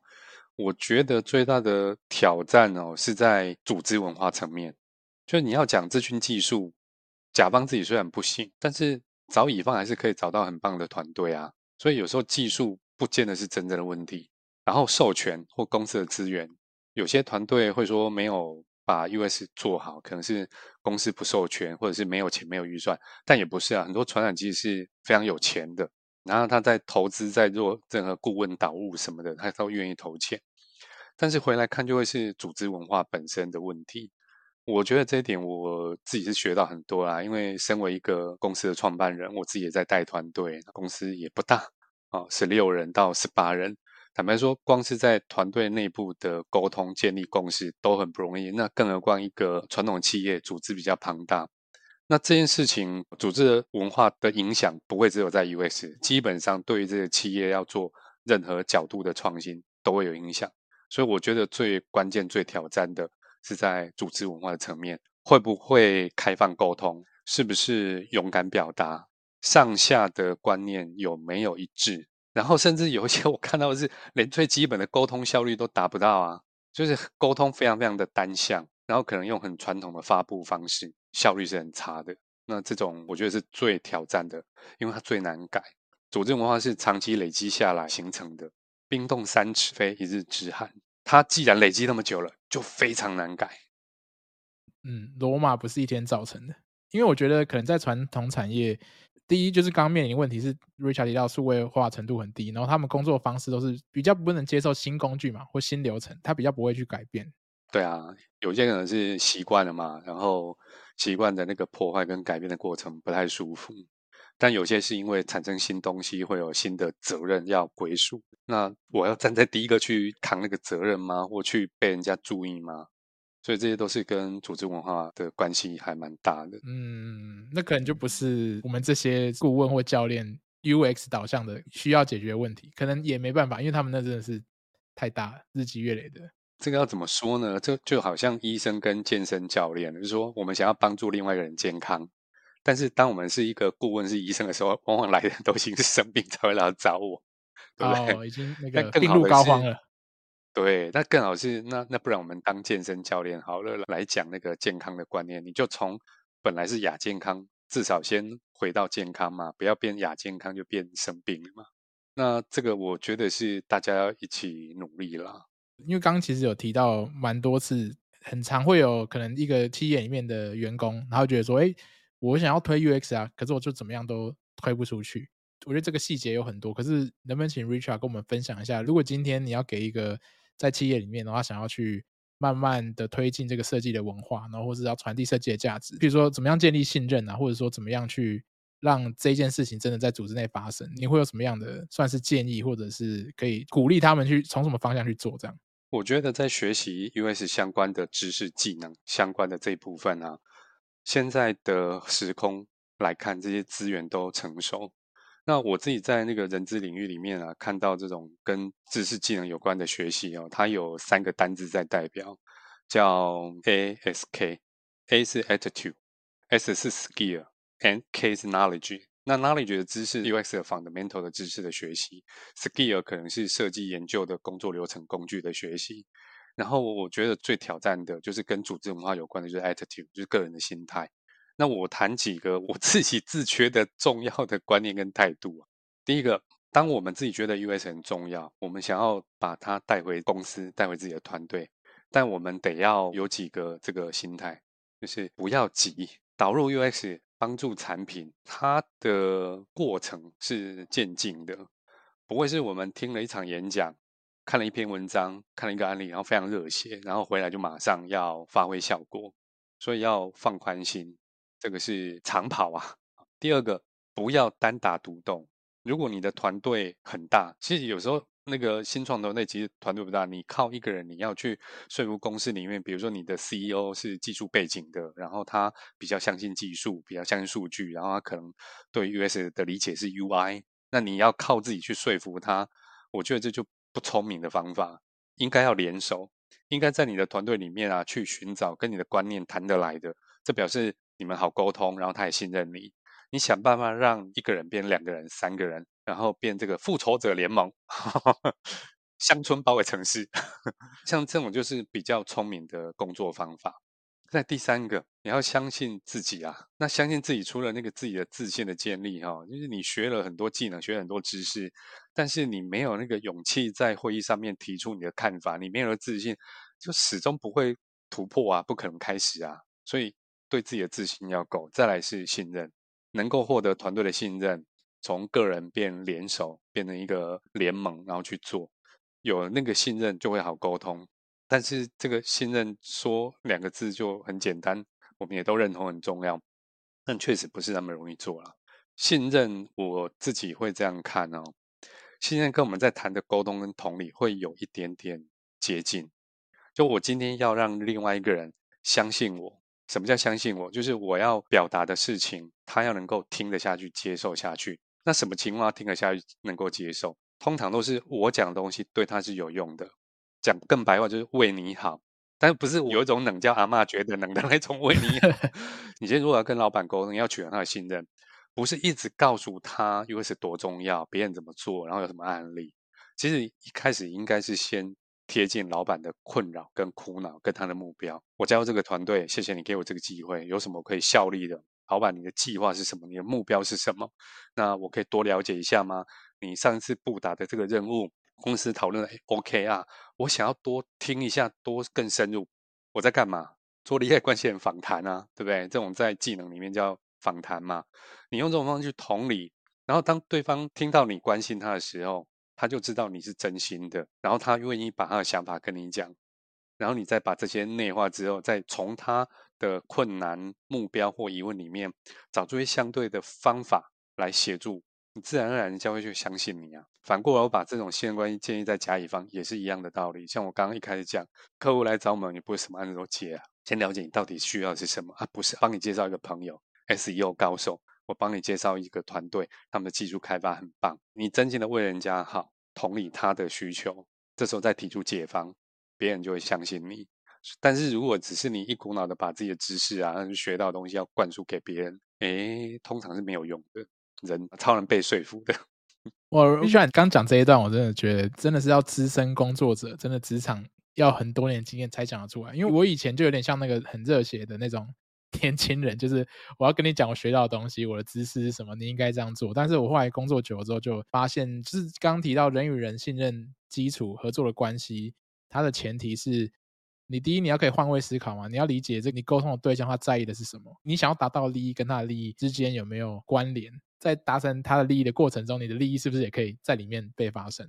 我觉得最大的挑战哦是在组织文化层面，就你要讲资讯技术，甲方自己虽然不信，但是。找乙方还是可以找到很棒的团队啊，所以有时候技术不见得是真正的问题。然后授权或公司的资源，有些团队会说没有把 US 做好，可能是公司不授权，或者是没有钱、没有预算。但也不是啊，很多传产其实是非常有钱的，然后他在投资、在做任何顾问导务什么的，他都愿意投钱。但是回来看，就会是组织文化本身的问题。我觉得这一点我自己是学到很多啦，因为身为一个公司的创办人，我自己也在带团队，公司也不大啊，十六人到十八人。坦白说，光是在团队内部的沟通、建立共识都很不容易，那更何况一个传统企业组织比较庞大，那这件事情组织文化的影响不会只有在 UX，基本上对于这个企业要做任何角度的创新都会有影响。所以我觉得最关键、最挑战的。是在组织文化的层面，会不会开放沟通？是不是勇敢表达？上下的观念有没有一致？然后甚至有一些 我看到的是连最基本的沟通效率都达不到啊，就是沟通非常非常的单向，然后可能用很传统的发布方式，效率是很差的。那这种我觉得是最挑战的，因为它最难改。组织文化是长期累积下来形成的，冰冻三尺非一日之寒。它既然累积那么久了，就非常难改。嗯，罗马不是一天造成的，因为我觉得可能在传统产业，第一就是刚刚面临问题是，Richard 提到数位化程度很低，然后他们工作方式都是比较不能接受新工具嘛，或新流程，他比较不会去改变。对啊，有些可能是习惯了嘛，然后习惯的那个破坏跟改变的过程不太舒服，但有些是因为产生新东西会有新的责任要归属，那我要站在第一个去扛那个责任吗？或去被人家注意吗？所以这些都是跟组织文化的关系还蛮大的。嗯，那可能就不是我们这些顾问或教练 UX 导向的需要解决的问题，可能也没办法，因为他们那真的是太大，日积月累的。这个要怎么说呢？这就好像医生跟健身教练，就是说我们想要帮助另外一个人健康，但是当我们是一个顾问是医生的时候，往往来的都已经是生病才会来找我，对不对？哦，已经那个病入膏肓了。对，那更好是那那不然我们当健身教练好了，来讲那个健康的观念，你就从本来是亚健康，至少先回到健康嘛，不要变亚健康就变生病了嘛。那这个我觉得是大家要一起努力啦。因为刚刚其实有提到蛮多次，很常会有可能一个企业里面的员工，然后觉得说，哎，我想要推 UX 啊，可是我就怎么样都推不出去。我觉得这个细节有很多，可是能不能请 Richard 跟我们分享一下，如果今天你要给一个在企业里面的话，想要去慢慢的推进这个设计的文化，然后或者要传递设计的价值，比如说怎么样建立信任啊，或者说怎么样去让这件事情真的在组织内发生，你会有什么样的算是建议，或者是可以鼓励他们去从什么方向去做这样？我觉得在学习 UX 相关的知识技能相关的这一部分啊，现在的时空来看，这些资源都成熟。那我自己在那个人资领域里面啊，看到这种跟知识技能有关的学习哦，它有三个单字在代表，叫 ASK。A 是 Attitude，S 是 Skill，and K 是 Knowledge。那 knowledge 的知识，UX 的 fundamental 的知识的学习，skill 可能是设计研究的工作流程工具的学习，然后我觉得最挑战的就是跟组织文化有关的，就是 attitude，就是个人的心态。那我谈几个我自己自觉的重要的观念跟态度啊。第一个，当我们自己觉得 UX 很重要，我们想要把它带回公司，带回自己的团队，但我们得要有几个这个心态，就是不要急，导入 UX。帮助产品，它的过程是渐进的，不会是我们听了一场演讲，看了一篇文章，看了一个案例，然后非常热血，然后回来就马上要发挥效果，所以要放宽心，这个是长跑啊。第二个，不要单打独斗，如果你的团队很大，其实有时候。那个新创团队其实团队不大，你靠一个人，你要去说服公司里面，比如说你的 CEO 是技术背景的，然后他比较相信技术，比较相信数据，然后他可能对 US 的理解是 UI，那你要靠自己去说服他，我觉得这就不聪明的方法，应该要联手，应该在你的团队里面啊，去寻找跟你的观念谈得来的，这表示你们好沟通，然后他也信任你。你想办法让一个人变两个人、三个人，然后变这个复仇者联盟，乡村包围城市，像这种就是比较聪明的工作方法。那第三个，你要相信自己啊。那相信自己，除了那个自己的自信的建立哈，就是你学了很多技能，学了很多知识，但是你没有那个勇气在会议上面提出你的看法，你没有自信，就始终不会突破啊，不可能开始啊。所以对自己的自信要够，再来是信任。能够获得团队的信任，从个人变联手，变成一个联盟，然后去做，有了那个信任就会好沟通。但是这个信任说两个字就很简单，我们也都认同很重要，但确实不是那么容易做了。信任我自己会这样看哦，信任跟我们在谈的沟通跟同理会有一点点接近。就我今天要让另外一个人相信我。什么叫相信我？就是我要表达的事情，他要能够听得下去、接受下去。那什么情况听得下去、能够接受？通常都是我讲的东西对他是有用的。讲更白话就是为你好，但不是有一种冷叫阿嬷觉得冷的那种为你好。你今天如果要跟老板沟通，要取得他的信任，不是一直告诉他 UX 多重要，别人怎么做，然后有什么案例。其实一开始应该是先。贴近老板的困扰跟苦恼跟他的目标。我加入这个团队，谢谢你给我这个机会。有什么可以效力的？老板，你的计划是什么？你的目标是什么？那我可以多了解一下吗？你上次布达的这个任务，公司讨论的 OK 啊？我想要多听一下，多更深入。我在干嘛？做利害关系人访谈啊，对不对？这种在技能里面叫访谈嘛。你用这种方式去同理，然后当对方听到你关心他的时候，他就知道你是真心的，然后他愿意把他的想法跟你讲，然后你再把这些内化之后，再从他的困难、目标或疑问里面找出一些相对的方法来协助。你自然而然人家会去相信你啊。反过来，我把这种信任关系建立在甲乙方，也是一样的道理。像我刚刚一开始讲，客户来找我们，你不会什么案子都接啊。先了解你到底需要的是什么啊，不是帮你介绍一个朋友，SEO 高手，我帮你介绍一个团队，他们的技术开发很棒。你真心的为人家好，同理他的需求，这时候再提出解方，别人就会相信你。但是如果只是你一股脑的把自己的知识啊，学到的东西要灌输给别人，诶，通常是没有用的。人超能被说服的。我 Richard 刚讲这一段，我真的觉得真的是要资深工作者，真的职场要很多年经验才讲得出来。因为我以前就有点像那个很热血的那种 年轻人，就是我要跟你讲我学到的东西，我的知识是什么，你应该这样做。但是我后来工作久了之后，就发现，就是刚提到人与人信任基础合作的关系，它的前提是。你第一，你要可以换位思考嘛？你要理解这你沟通的对象他在意的是什么？你想要达到利益跟他的利益之间有没有关联？在达成他的利益的过程中，你的利益是不是也可以在里面被发生？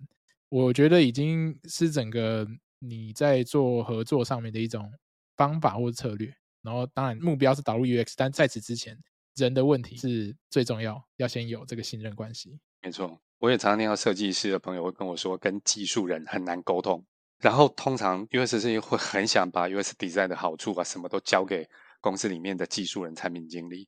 我觉得已经是整个你在做合作上面的一种方法或策略。然后，当然目标是导入 UX，但在此之前，人的问题是最重要，要先有这个信任关系。没错，我也常常听到设计师的朋友会跟我说，跟技术人很难沟通。然后通常 UX 设计会很想把 UX design 的好处啊，什么都交给公司里面的技术人、产品经理。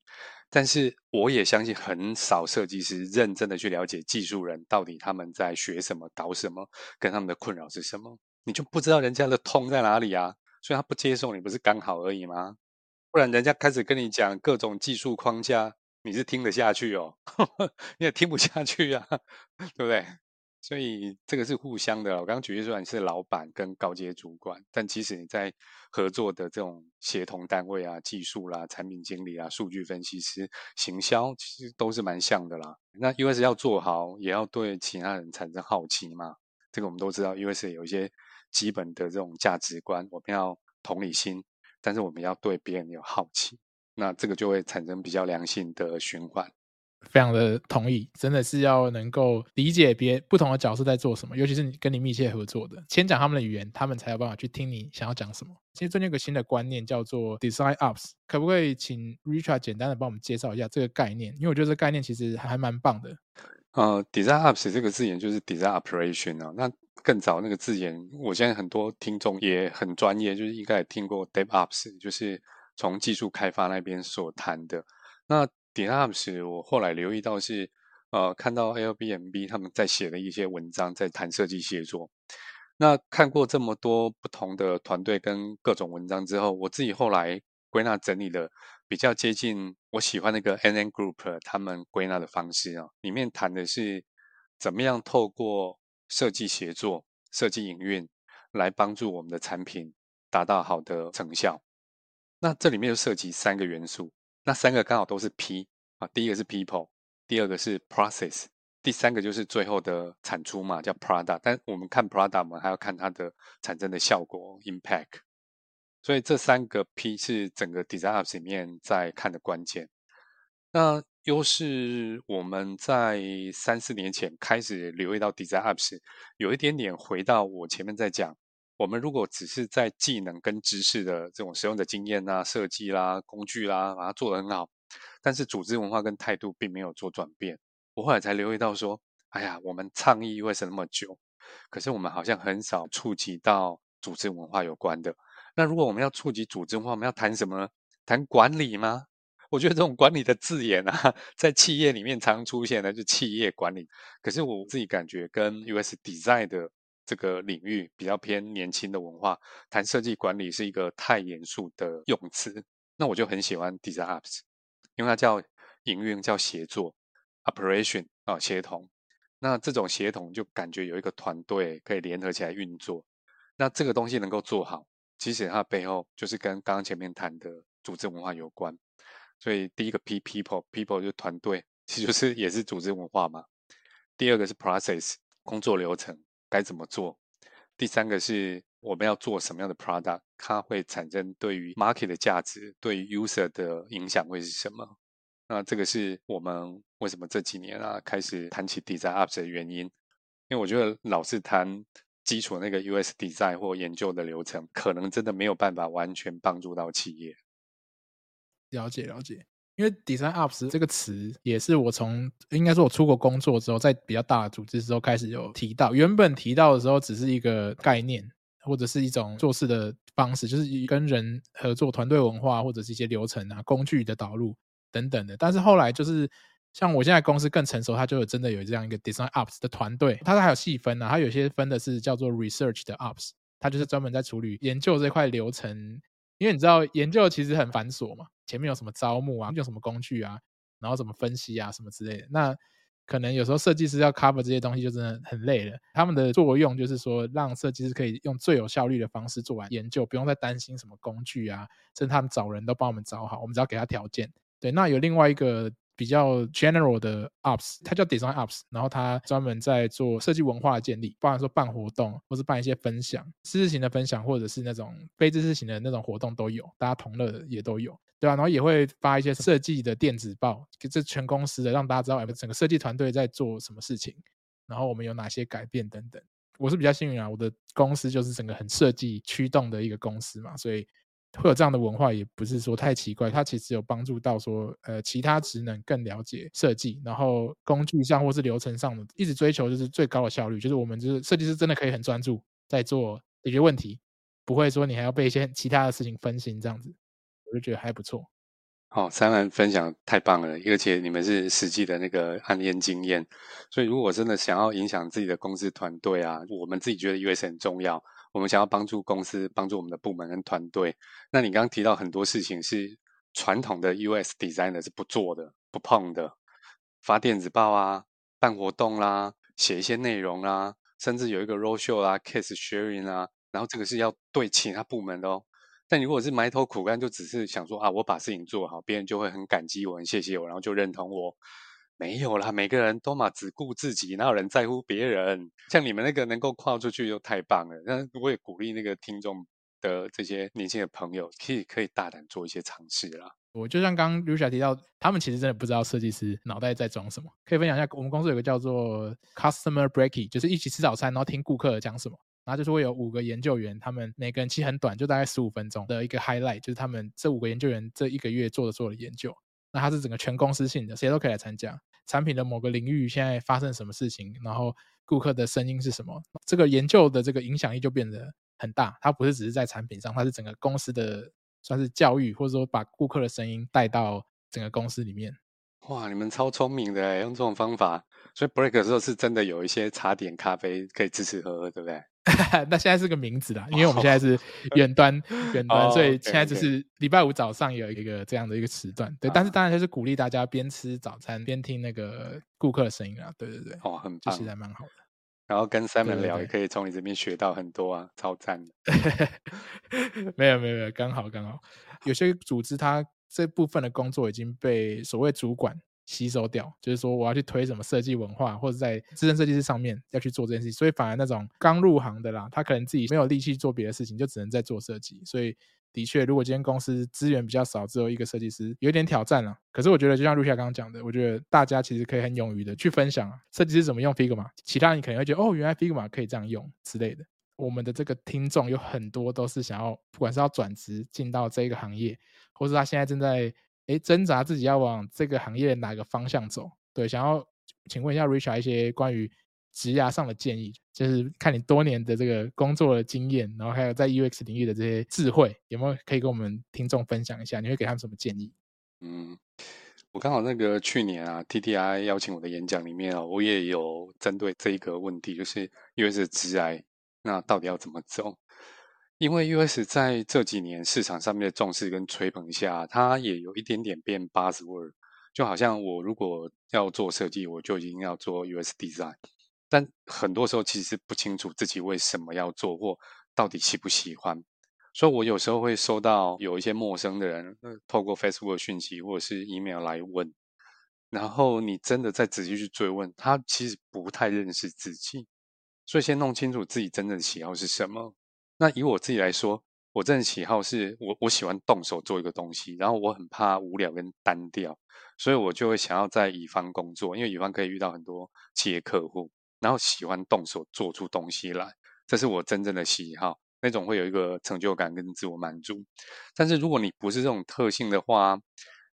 但是我也相信很少设计师认真的去了解技术人到底他们在学什么、搞什么，跟他们的困扰是什么。你就不知道人家的痛在哪里啊？所以他不接受你，不是刚好而已吗？不然人家开始跟你讲各种技术框架，你是听得下去哦？你也听不下去啊，对不对？所以这个是互相的。我刚刚举例说你是老板跟高阶主管，但其实你在合作的这种协同单位啊、技术啦、产品经理啊、数据分析师、行销，其实都是蛮像的啦。那 US 要做好，也要对其他人产生好奇嘛。这个我们都知道，US 有一些基本的这种价值观，我们要同理心，但是我们要对别人有好奇，那这个就会产生比较良性的循环。非常的同意，真的是要能够理解别不同的角色在做什么，尤其是你跟你密切合作的，先讲他们的语言，他们才有办法去听你想要讲什么。其实最近有个新的观念叫做 Design ups，可不可以请 Richard 简单的帮我们介绍一下这个概念？因为我觉得这个概念其实还蛮棒的。呃，Design ups 这个字眼就是 Design Operation 啊。那更早那个字眼，我现在很多听众也很专业，就是应该也听过 DevOps，就是从技术开发那边所谈的。那 DevOps 我后来留意到是，呃，看到 Airbnb 他们在写的一些文章，在谈设计协作。那看过这么多不同的团队跟各种文章之后，我自己后来归纳整理了比较接近我喜欢那个 NN Group 他们归纳的方式啊，里面谈的是怎么样透过设计协作、设计营运来帮助我们的产品达到好的成效。那这里面就涉及三个元素。那三个刚好都是 P 啊，第一个是 People，第二个是 Process，第三个就是最后的产出嘛，叫 Product。但我们看 Product，我们还要看它的产生的效果 Impact。所以这三个 P 是整个 Design Ops 里面在看的关键。那又是我们在三四年前开始留意到 Design Ops，有一点点回到我前面在讲。我们如果只是在技能跟知识的这种使用的经验啊、设计啦、工具啦，把它做得很好，但是组织文化跟态度并没有做转变。我后来才留意到说，哎呀，我们倡议为什么那么久，可是我们好像很少触及到组织文化有关的。那如果我们要触及组织文化，我们要谈什么呢？谈管理吗？我觉得这种管理的字眼啊，在企业里面常出现的就企业管理。可是我自己感觉跟 US Design 的。这个领域比较偏年轻的文化，谈设计管理是一个太严肃的用词。那我就很喜欢 Design Ops，因为它叫营运，叫协作，Operation 啊，协同。那这种协同就感觉有一个团队可以联合起来运作。那这个东西能够做好，其实它背后就是跟刚刚前面谈的组织文化有关。所以第一个 P People，People 就团队，其实就是也是组织文化嘛。第二个是 Process，工作流程。该怎么做？第三个是我们要做什么样的 product，它会产生对于 market 的价值，对于 user 的影响会是什么？那这个是我们为什么这几年啊开始谈起 design ops 的原因，因为我觉得老是谈基础那个 us design 或研究的流程，可能真的没有办法完全帮助到企业。了解了解，因为 design ops 这个词也是我从应该说我出国工作之后，在比较大的组织之后开始有提到。原本提到的时候只是一个概念，或者是一种做事的方式，就是跟人合作、团队文化或者是一些流程啊、工具的导入等等的。但是后来就是像我现在公司更成熟，它就有真的有这样一个 design ops 的团队，它还有细分啊，它有些分的是叫做 research 的 ops，它就是专门在处理研究这块流程。因为你知道研究其实很繁琐嘛，前面有什么招募啊，用什么工具啊，然后怎么分析啊，什么之类的。那可能有时候设计师要 cover 这些东西就真的很累了。他们的作用就是说，让设计师可以用最有效率的方式做完研究，不用再担心什么工具啊，甚至他们找人都帮我们找好，我们只要给他条件。对，那有另外一个。比较 general 的 ops，它叫 design ops，然后它专门在做设计文化的建立，包含说办活动，或是办一些分享，知识型的分享，或者是那种非知识型的那种活动都有，大家同乐的也都有，对吧？然后也会发一些设计的电子报，给这全公司的，让大家知道整个设计团队在做什么事情，然后我们有哪些改变等等。我是比较幸运啊，我的公司就是整个很设计驱动的一个公司嘛，所以。会有这样的文化，也不是说太奇怪。它其实有帮助到说，呃，其他职能更了解设计，然后工具上或是流程上的，一直追求就是最高的效率。就是我们就是设计师真的可以很专注在做解决问题，不会说你还要被一些其他的事情分心这样子。我就觉得还不错。好，Simon 分享太棒了，而且你们是实际的那个案例经验，所以如果真的想要影响自己的公司团队啊，我们自己觉得 UX 很重要。我们想要帮助公司、帮助我们的部门跟团队。那你刚刚提到很多事情是传统的 US designer 是不做的、不碰的，发电子报啊、办活动啦、写一些内容啦，甚至有一个 roadshow 啦、case sharing 啊，然后这个是要对其他部门的哦。但你如果是埋头苦干，就只是想说啊，我把事情做好，别人就会很感激我、很谢谢我，然后就认同我。没有啦，每个人都嘛只顾自己，哪有人在乎别人？像你们那个能够跨出去就太棒了。那我也鼓励那个听众的这些年轻的朋友，可以可以大胆做一些尝试啦。我就像刚刚 Lucia 提到，他们其实真的不知道设计师脑袋在装什么。可以分享一下，我们公司有个叫做 Customer Breaky，就是一起吃早餐，然后听顾客讲什么。然后就是会有五个研究员，他们每个人其实很短，就大概十五分钟的一个 highlight，就是他们这五个研究员这一个月做的所有的研究。那它是整个全公司性的，谁都可以来参加。产品的某个领域现在发生什么事情，然后顾客的声音是什么？这个研究的这个影响力就变得很大。它不是只是在产品上，它是整个公司的算是教育，或者说把顾客的声音带到整个公司里面。哇，你们超聪明的，用这种方法，所以 break 的时候是真的有一些茶点、咖啡可以吃吃喝喝，对不对？那现在是个名字啦，因为我们现在是远端，远、oh. 端，所以现在就是礼拜五早上有一个这样的一个时段，对。Oh. 但是当然就是鼓励大家边吃早餐边听那个顾客的声音啊，对对对。哦，很棒，其实还蛮好的。然后跟 Simon 聊，也可以从你这边学到很多啊，超赞的。没有没有没有，刚好刚好，有些组织它这部分的工作已经被所谓主管。吸收掉，就是说我要去推什么设计文化，或者在资深设计师上面要去做这件事情，所以反而那种刚入行的啦，他可能自己没有力气做别的事情，就只能在做设计。所以的确，如果今天公司资源比较少，只有一个设计师，有点挑战了。可是我觉得，就像露夏刚刚讲的，我觉得大家其实可以很勇于的去分享设计师怎么用 Figma，其他人可能会觉得哦，原来 Figma 可以这样用之类的。我们的这个听众有很多都是想要，不管是要转职进到这个行业，或是他现在正在。哎，挣扎自己要往这个行业哪个方向走？对，想要请问一下 Richard 一些关于职涯上的建议，就是看你多年的这个工作的经验，然后还有在 UX 领域的这些智慧，有没有可以跟我们听众分享一下？你会给他们什么建议？嗯，我刚好那个去年啊，TTI 邀请我的演讲里面啊，我也有针对这一个问题，就是 UX 的职涯，那到底要怎么走？因为 US 在这几年市场上面的重视跟吹捧下，它也有一点点变 buzzword，就好像我如果要做设计，我就一定要做 US design，但很多时候其实不清楚自己为什么要做或到底喜不喜欢，所以我有时候会收到有一些陌生的人透过 Facebook 讯息或者是 email 来问，然后你真的再仔细去追问，他其实不太认识自己，所以先弄清楚自己真正的喜好是什么。那以我自己来说，我真的喜好是我我喜欢动手做一个东西，然后我很怕无聊跟单调，所以我就会想要在乙方工作，因为乙方可以遇到很多企业客户，然后喜欢动手做出东西来，这是我真正的喜好，那种会有一个成就感跟自我满足。但是如果你不是这种特性的话，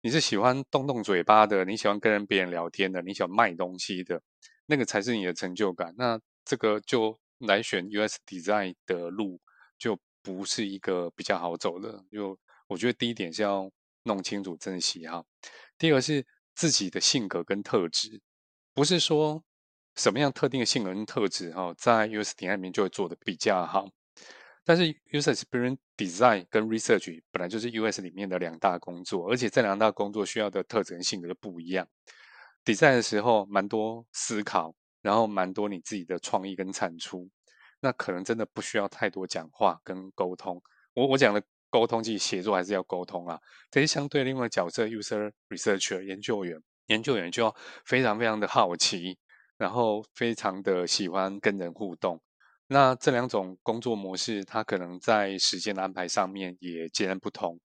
你是喜欢动动嘴巴的，你喜欢跟人别人聊天的，你喜欢卖东西的，那个才是你的成就感。那这个就来选 US Design 的路就。不是一个比较好走的，就我觉得第一点是要弄清楚真的喜好，第二个是自己的性格跟特质，不是说什么样特定的性格跟特质哈，在 UX Design 里面就会做的比较好。但是 User Experience Design 跟 Research 本来就是 US 里面的两大工作，而且这两大工作需要的特质跟性格就不一样。Design 的时候蛮多思考，然后蛮多你自己的创意跟产出。那可能真的不需要太多讲话跟沟通。我我讲的沟通，其实写作还是要沟通啊。这些相对另外的角色，user researcher 研究员，研究员就要非常非常的好奇，然后非常的喜欢跟人互动。那这两种工作模式，它可能在时间的安排上面也截然不同。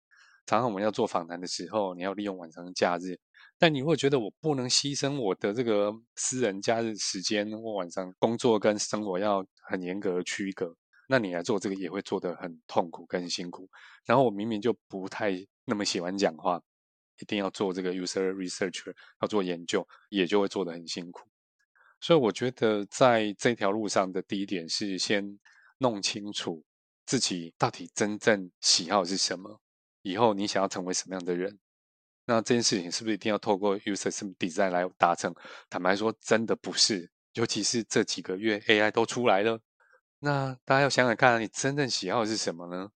常常我们要做访谈的时候，你要利用晚上的假日。但你会觉得我不能牺牲我的这个私人假日时间，或晚上工作跟生活要很严格的区隔，那你来做这个也会做得很痛苦、跟辛苦。然后我明明就不太那么喜欢讲话，一定要做这个 user researcher，要做研究，也就会做得很辛苦。所以我觉得在这条路上的第一点是先弄清楚自己到底真正喜好是什么，以后你想要成为什么样的人。那这件事情是不是一定要透过 user design 来达成？坦白说，真的不是。尤其是这几个月 AI 都出来了，那大家要想想看，你真正喜好是什么呢？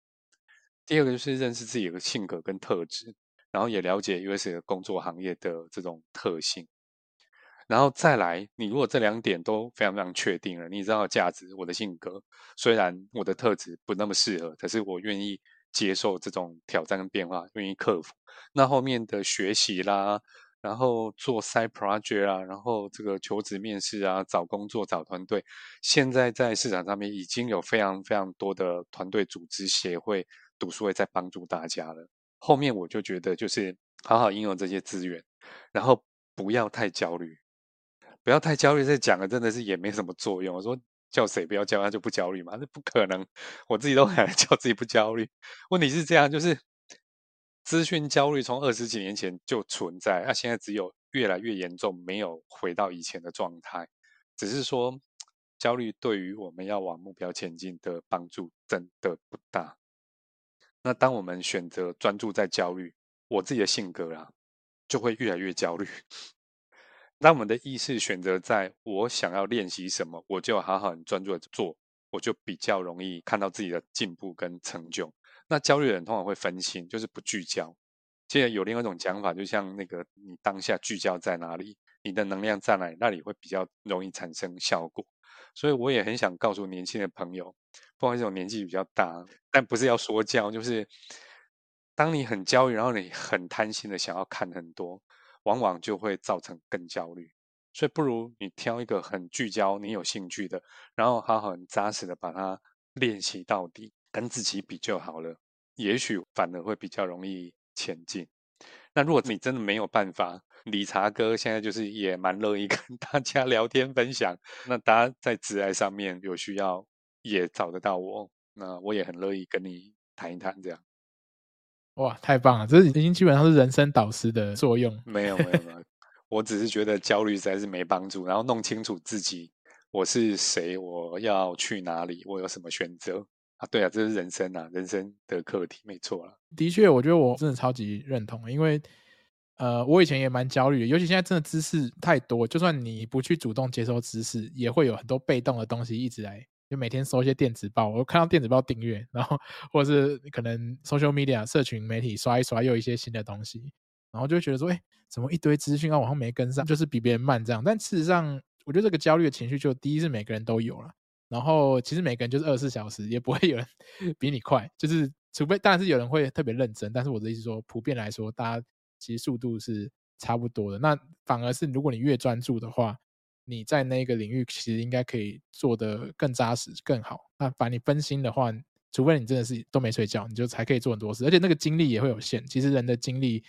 第二个就是认识自己的性格跟特质，然后也了解 US 的工作行业的这种特性，然后再来，你如果这两点都非常非常确定了，你知道价值，我的性格，虽然我的特质不那么适合，可是我愿意。接受这种挑战跟变化，愿意克服。那后面的学习啦，然后做 side project 啊，然后这个求职面试啊，找工作找团队，现在在市场上面已经有非常非常多的团队组织协会、读书会在帮助大家了。后面我就觉得就是好好应用这些资源，然后不要太焦虑，不要太焦虑。这讲的真的是也没什么作用。我说。叫谁不要叫，他就不焦虑嘛？那不可能，我自己都 很难叫自己不焦虑。问题是这样，就是资讯焦虑从二十几年前就存在，那、啊、现在只有越来越严重，没有回到以前的状态。只是说，焦虑对于我们要往目标前进的帮助真的不大。那当我们选择专注在焦虑，我自己的性格啊，就会越来越焦虑。当我们的意识选择在我想要练习什么，我就好好很专注的做，我就比较容易看到自己的进步跟成就。那焦虑的人通常会分心，就是不聚焦。现在有另外一种讲法，就像那个你当下聚焦在哪里，你的能量在哪里，那里会比较容易产生效果。所以我也很想告诉年轻的朋友，不管这种年纪比较大，但不是要说教，就是当你很焦虑，然后你很贪心的想要看很多。往往就会造成更焦虑，所以不如你挑一个很聚焦、你有兴趣的，然后好好很扎实的把它练习到底，跟自己比就好了。也许反而会比较容易前进。那如果你真的没有办法，理查哥现在就是也蛮乐意跟 大家聊天分享。那大家在职爱上面有需要，也找得到我，那我也很乐意跟你谈一谈这样。哇，太棒了！这已经基本上是人生导师的作用。没有，没有，没有。我只是觉得焦虑实在是没帮助。然后弄清楚自己，我是谁，我要去哪里，我有什么选择啊？对啊，这是人生啊，人生的课题，没错了。的确，我觉得我真的超级认同，因为呃，我以前也蛮焦虑的，尤其现在真的知识太多，就算你不去主动接收知识，也会有很多被动的东西一直来。就每天收一些电子报，我看到电子报订阅，然后或者是可能 social media 社群媒体刷一刷，又有一些新的东西，然后就觉得说，哎，怎么一堆资讯啊，我好像没跟上，就是比别人慢这样。但事实上，我觉得这个焦虑的情绪，就第一是每个人都有了，然后其实每个人就是二十四小时，也不会有人 比你快，就是除非当然是有人会特别认真，但是我的意思说，普遍来说，大家其实速度是差不多的。那反而是如果你越专注的话。你在那个领域其实应该可以做得更扎实、更好。那把你分心的话，除非你真的是都没睡觉，你就才可以做很多事，而且那个精力也会有限。其实人的精力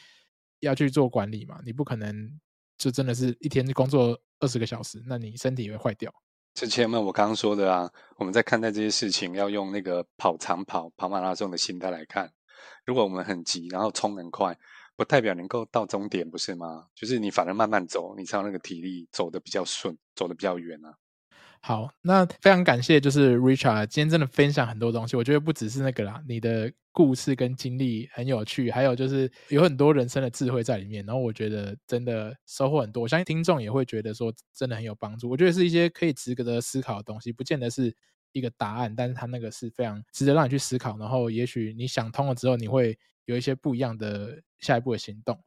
要去做管理嘛，你不可能就真的是一天工作二十个小时，那你身体也会坏掉。之前嘛，我刚刚说的啊，我们在看待这些事情，要用那个跑长跑、跑马拉松的心态来看。如果我们很急，然后冲很快，不代表能够到终点，不是吗？就是你反而慢慢走，你才有那个体力走得比较顺，走得比较远啊。好，那非常感谢，就是 Richard 今天真的分享很多东西。我觉得不只是那个啦，你的故事跟经历很有趣，还有就是有很多人生的智慧在里面。然后我觉得真的收获很多，我相信听众也会觉得说真的很有帮助。我觉得是一些可以值得思考的东西，不见得是一个答案，但是他那个是非常值得让你去思考。然后也许你想通了之后，你会有一些不一样的下一步的行动。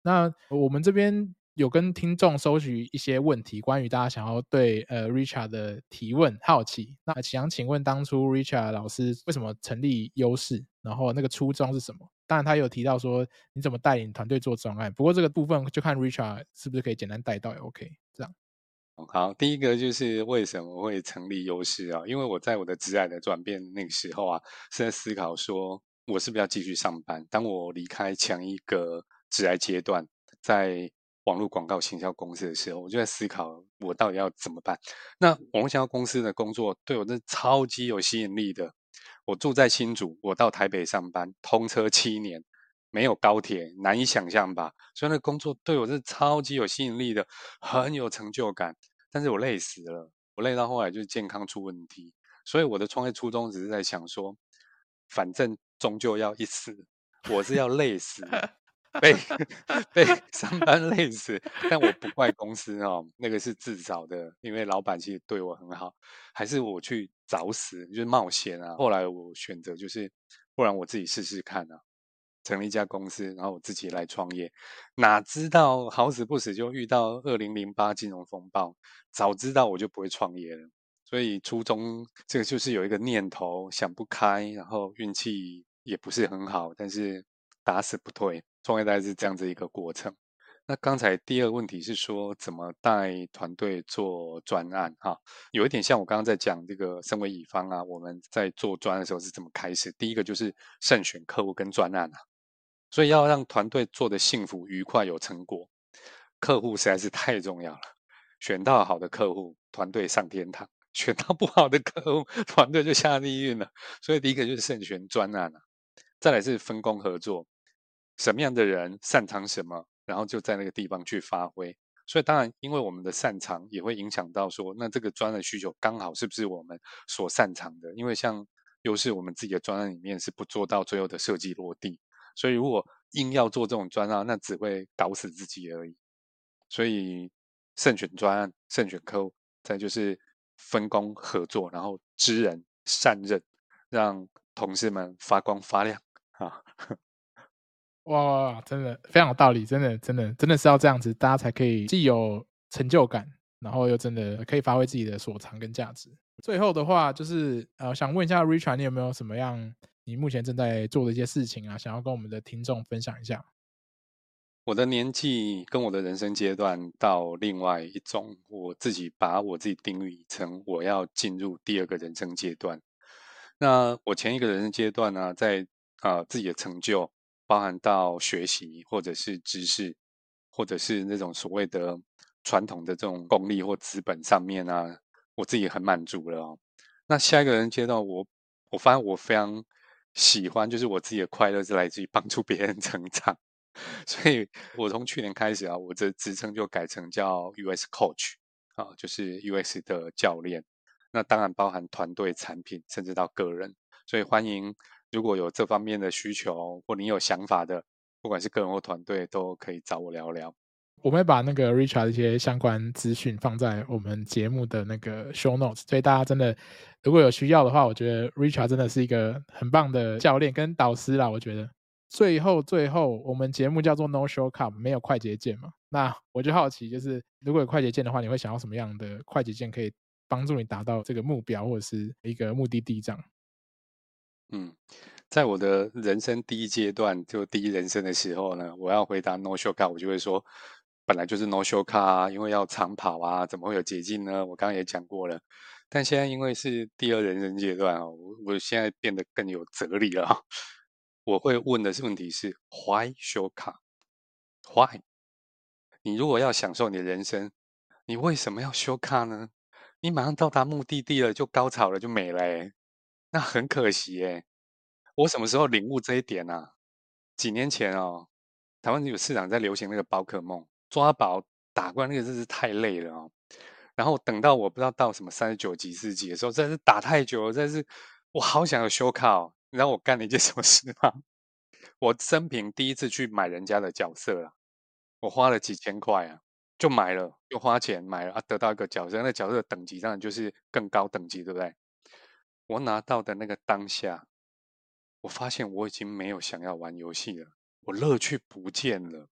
那我们这边。有跟听众收取一些问题，关于大家想要对呃 Richard 的提问好奇，那想请问当初 Richard 老师为什么成立优势，然后那个初衷是什么？当然他有提到说你怎么带领团队做专案，不过这个部分就看 Richard 是不是可以简单带到也 OK。这样。好，第一个就是为什么会成立优势啊？因为我在我的职涯的转变那个时候啊，是在思考说我是不是要继续上班。当我离开前一个职涯阶段，在网络广告行销公司的时候，我就在思考我到底要怎么办。那网络行销公司的工作对我是超级有吸引力的。我住在新竹，我到台北上班，通车七年，没有高铁，难以想象吧？所以那工作对我是超级有吸引力的，很有成就感。但是我累死了，我累到后来就是健康出问题。所以我的创业初衷只是在想说，反正终究要一死，我是要累死。被 被上班累死，但我不怪公司哦，那个是自找的，因为老板其实对我很好，还是我去找死，就是冒险啊。后来我选择就是，不然我自己试试看啊，成立一家公司，然后我自己来创业。哪知道好死不死就遇到二零零八金融风暴，早知道我就不会创业了。所以初衷这个就是有一个念头想不开，然后运气也不是很好，但是打死不退。创业大概是这样子一个过程。那刚才第二个问题是说怎么带团队做专案哈，有一点像我刚刚在讲这个身为乙方啊，我们在做专案的时候是怎么开始？第一个就是慎选客户跟专案啊，所以要让团队做得幸福、愉快、有成果，客户实在是太重要了。选到好的客户，团队上天堂；选到不好的客户，团队就下地狱了。所以第一个就是慎选专案啊，再来是分工合作。什么样的人擅长什么，然后就在那个地方去发挥。所以当然，因为我们的擅长也会影响到说，那这个专案需求刚好是不是我们所擅长的？因为像优势我们自己的专案里面是不做到最后的设计落地，所以如果硬要做这种专案，那只会搞死自己而已。所以慎选专案，慎选客户，再就是分工合作，然后知人善任，让同事们发光发亮啊。哇，哇，哇，真的非常有道理，真的，真的，真的是要这样子，大家才可以既有成就感，然后又真的可以发挥自己的所长跟价值。最后的话，就是呃，想问一下 Richard，你有没有什么样你目前正在做的一些事情啊，想要跟我们的听众分享一下？我的年纪跟我的人生阶段到另外一种，我自己把我自己定义成我要进入第二个人生阶段。那我前一个人生阶段呢，在啊，自己的成就。包含到学习，或者是知识，或者是那种所谓的传统的这种功利或资本上面啊，我自己很满足了哦。那下一个人阶段，我我发现我非常喜欢，就是我自己的快乐是来自于帮助别人 成长。所以我从去年开始啊，我的职称就改成叫 US Coach 啊，就是 US 的教练。那当然包含团队、产品，甚至到个人。所以欢迎。如果有这方面的需求，或你有想法的，不管是个人或团队，都可以找我聊聊。我们会把那个 Richard 的一些相关资讯放在我们节目的那个 Show Notes，所以大家真的如果有需要的话，我觉得 Richard 真的是一个很棒的教练跟导师啦。我觉得最后最后，我们节目叫做 No Shortcut，没有快捷键嘛。那我就好奇，就是如果有快捷键的话，你会想要什么样的快捷键可以帮助你达到这个目标或者是一个目的地这样？嗯，在我的人生第一阶段，就第一人生的时候呢，我要回答 No shortcut，我就会说，本来就是 no shortcut 啊，因为要长跑啊，怎么会有捷径呢？我刚刚也讲过了。但现在因为是第二人生阶段哦，我我现在变得更有哲理了。我会问的是问题是 why shortcut？Why？你如果要享受你的人生，你为什么要 shortcut 呢？你马上到达目的地了，就高潮了，就没了诶，那很可惜诶。我什么时候领悟这一点啊？几年前哦，台湾有市场在流行那个宝可梦。抓宝打怪那个真是太累了哦，然后等到我不知道到什么三十九级、四级的时候，真是打太久了，真是我好想有修卡。你知道我干了一件什么事吗？我生平第一次去买人家的角色了，我花了几千块啊，就买了，就花钱买了啊，得到一个角色，那角色的等级当然就是更高等级，对不对？我拿到的那个当下，我发现我已经没有想要玩游戏了，我乐趣不见了。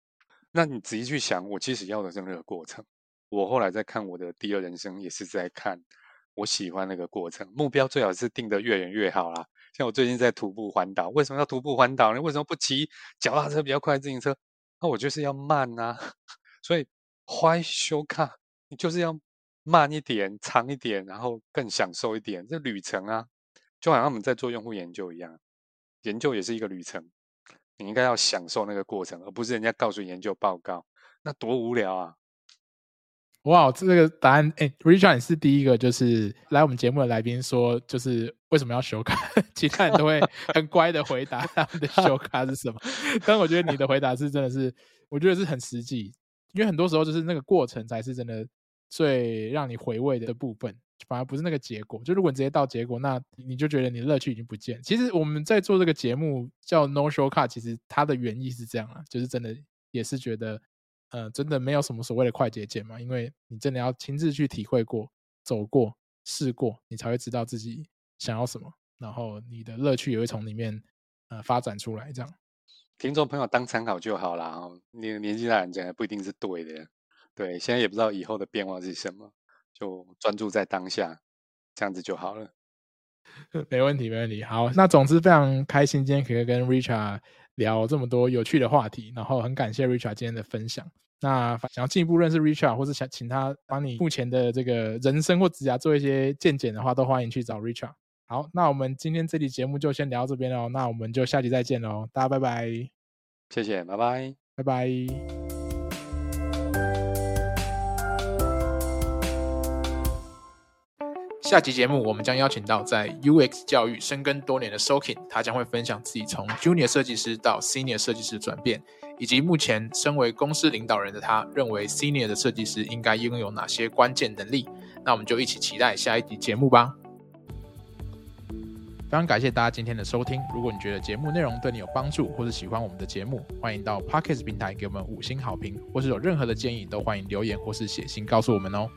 那你仔细去想，我其实要的是那个过程。我后来在看我的第二人生，也是在看我喜欢那个过程。目标最好是定得越远越好啦。像我最近在徒步环岛，为什么要徒步环岛呢？为什么不骑脚踏车比较快自行车？那我就是要慢啊。所以，why s h o c a 你就是要慢一点、长一点，然后更享受一点。这旅程啊，就好像我们在做用户研究一样，研究也是一个旅程。你应该要享受那个过程，而不是人家告诉研究报告，那多无聊啊！哇，这个答案，哎，Richard 你是第一个就是来我们节目的来宾说，就是为什么要修卡？其他人都会 很乖的回答他们的修卡是什么。但我觉得你的回答是真的是，我觉得是很实际，因为很多时候就是那个过程才是真的最让你回味的部分。反而不是那个结果，就如果你直接到结果，那你就觉得你的乐趣已经不见。其实我们在做这个节目叫 No Shortcut，其实它的原意是这样啊，就是真的也是觉得，呃，真的没有什么所谓的快捷键嘛，因为你真的要亲自去体会过、走过、试过，你才会知道自己想要什么，然后你的乐趣也会从里面呃发展出来。这样，听众朋友当参考就好啦哦，你年纪大人讲的不一定是对的，对，现在也不知道以后的变化是什么。就专注在当下，这样子就好了。没问题，没问题。好，那总之非常开心，今天可以跟 Richard 聊这么多有趣的话题，然后很感谢 Richard 今天的分享。那想要进一步认识 Richard，或是想请他帮你目前的这个人生或职涯做一些见解的话，都欢迎去找 Richard。好，那我们今天这期节目就先聊到这边喽。那我们就下期再见喽，大家拜拜。谢谢，拜拜，拜拜。下期节目，我们将邀请到在 UX 教育深耕多年的 Sokin，他将会分享自己从 Junior 设计师到 Senior 设计师的转变，以及目前身为公司领导人的他认为 Senior 的设计师应该拥有哪些关键能力。那我们就一起期待下一集节目吧。非常感谢大家今天的收听。如果你觉得节目内容对你有帮助，或是喜欢我们的节目，欢迎到 Podcast 平台给我们五星好评，或是有任何的建议，都欢迎留言或是写信告诉我们哦。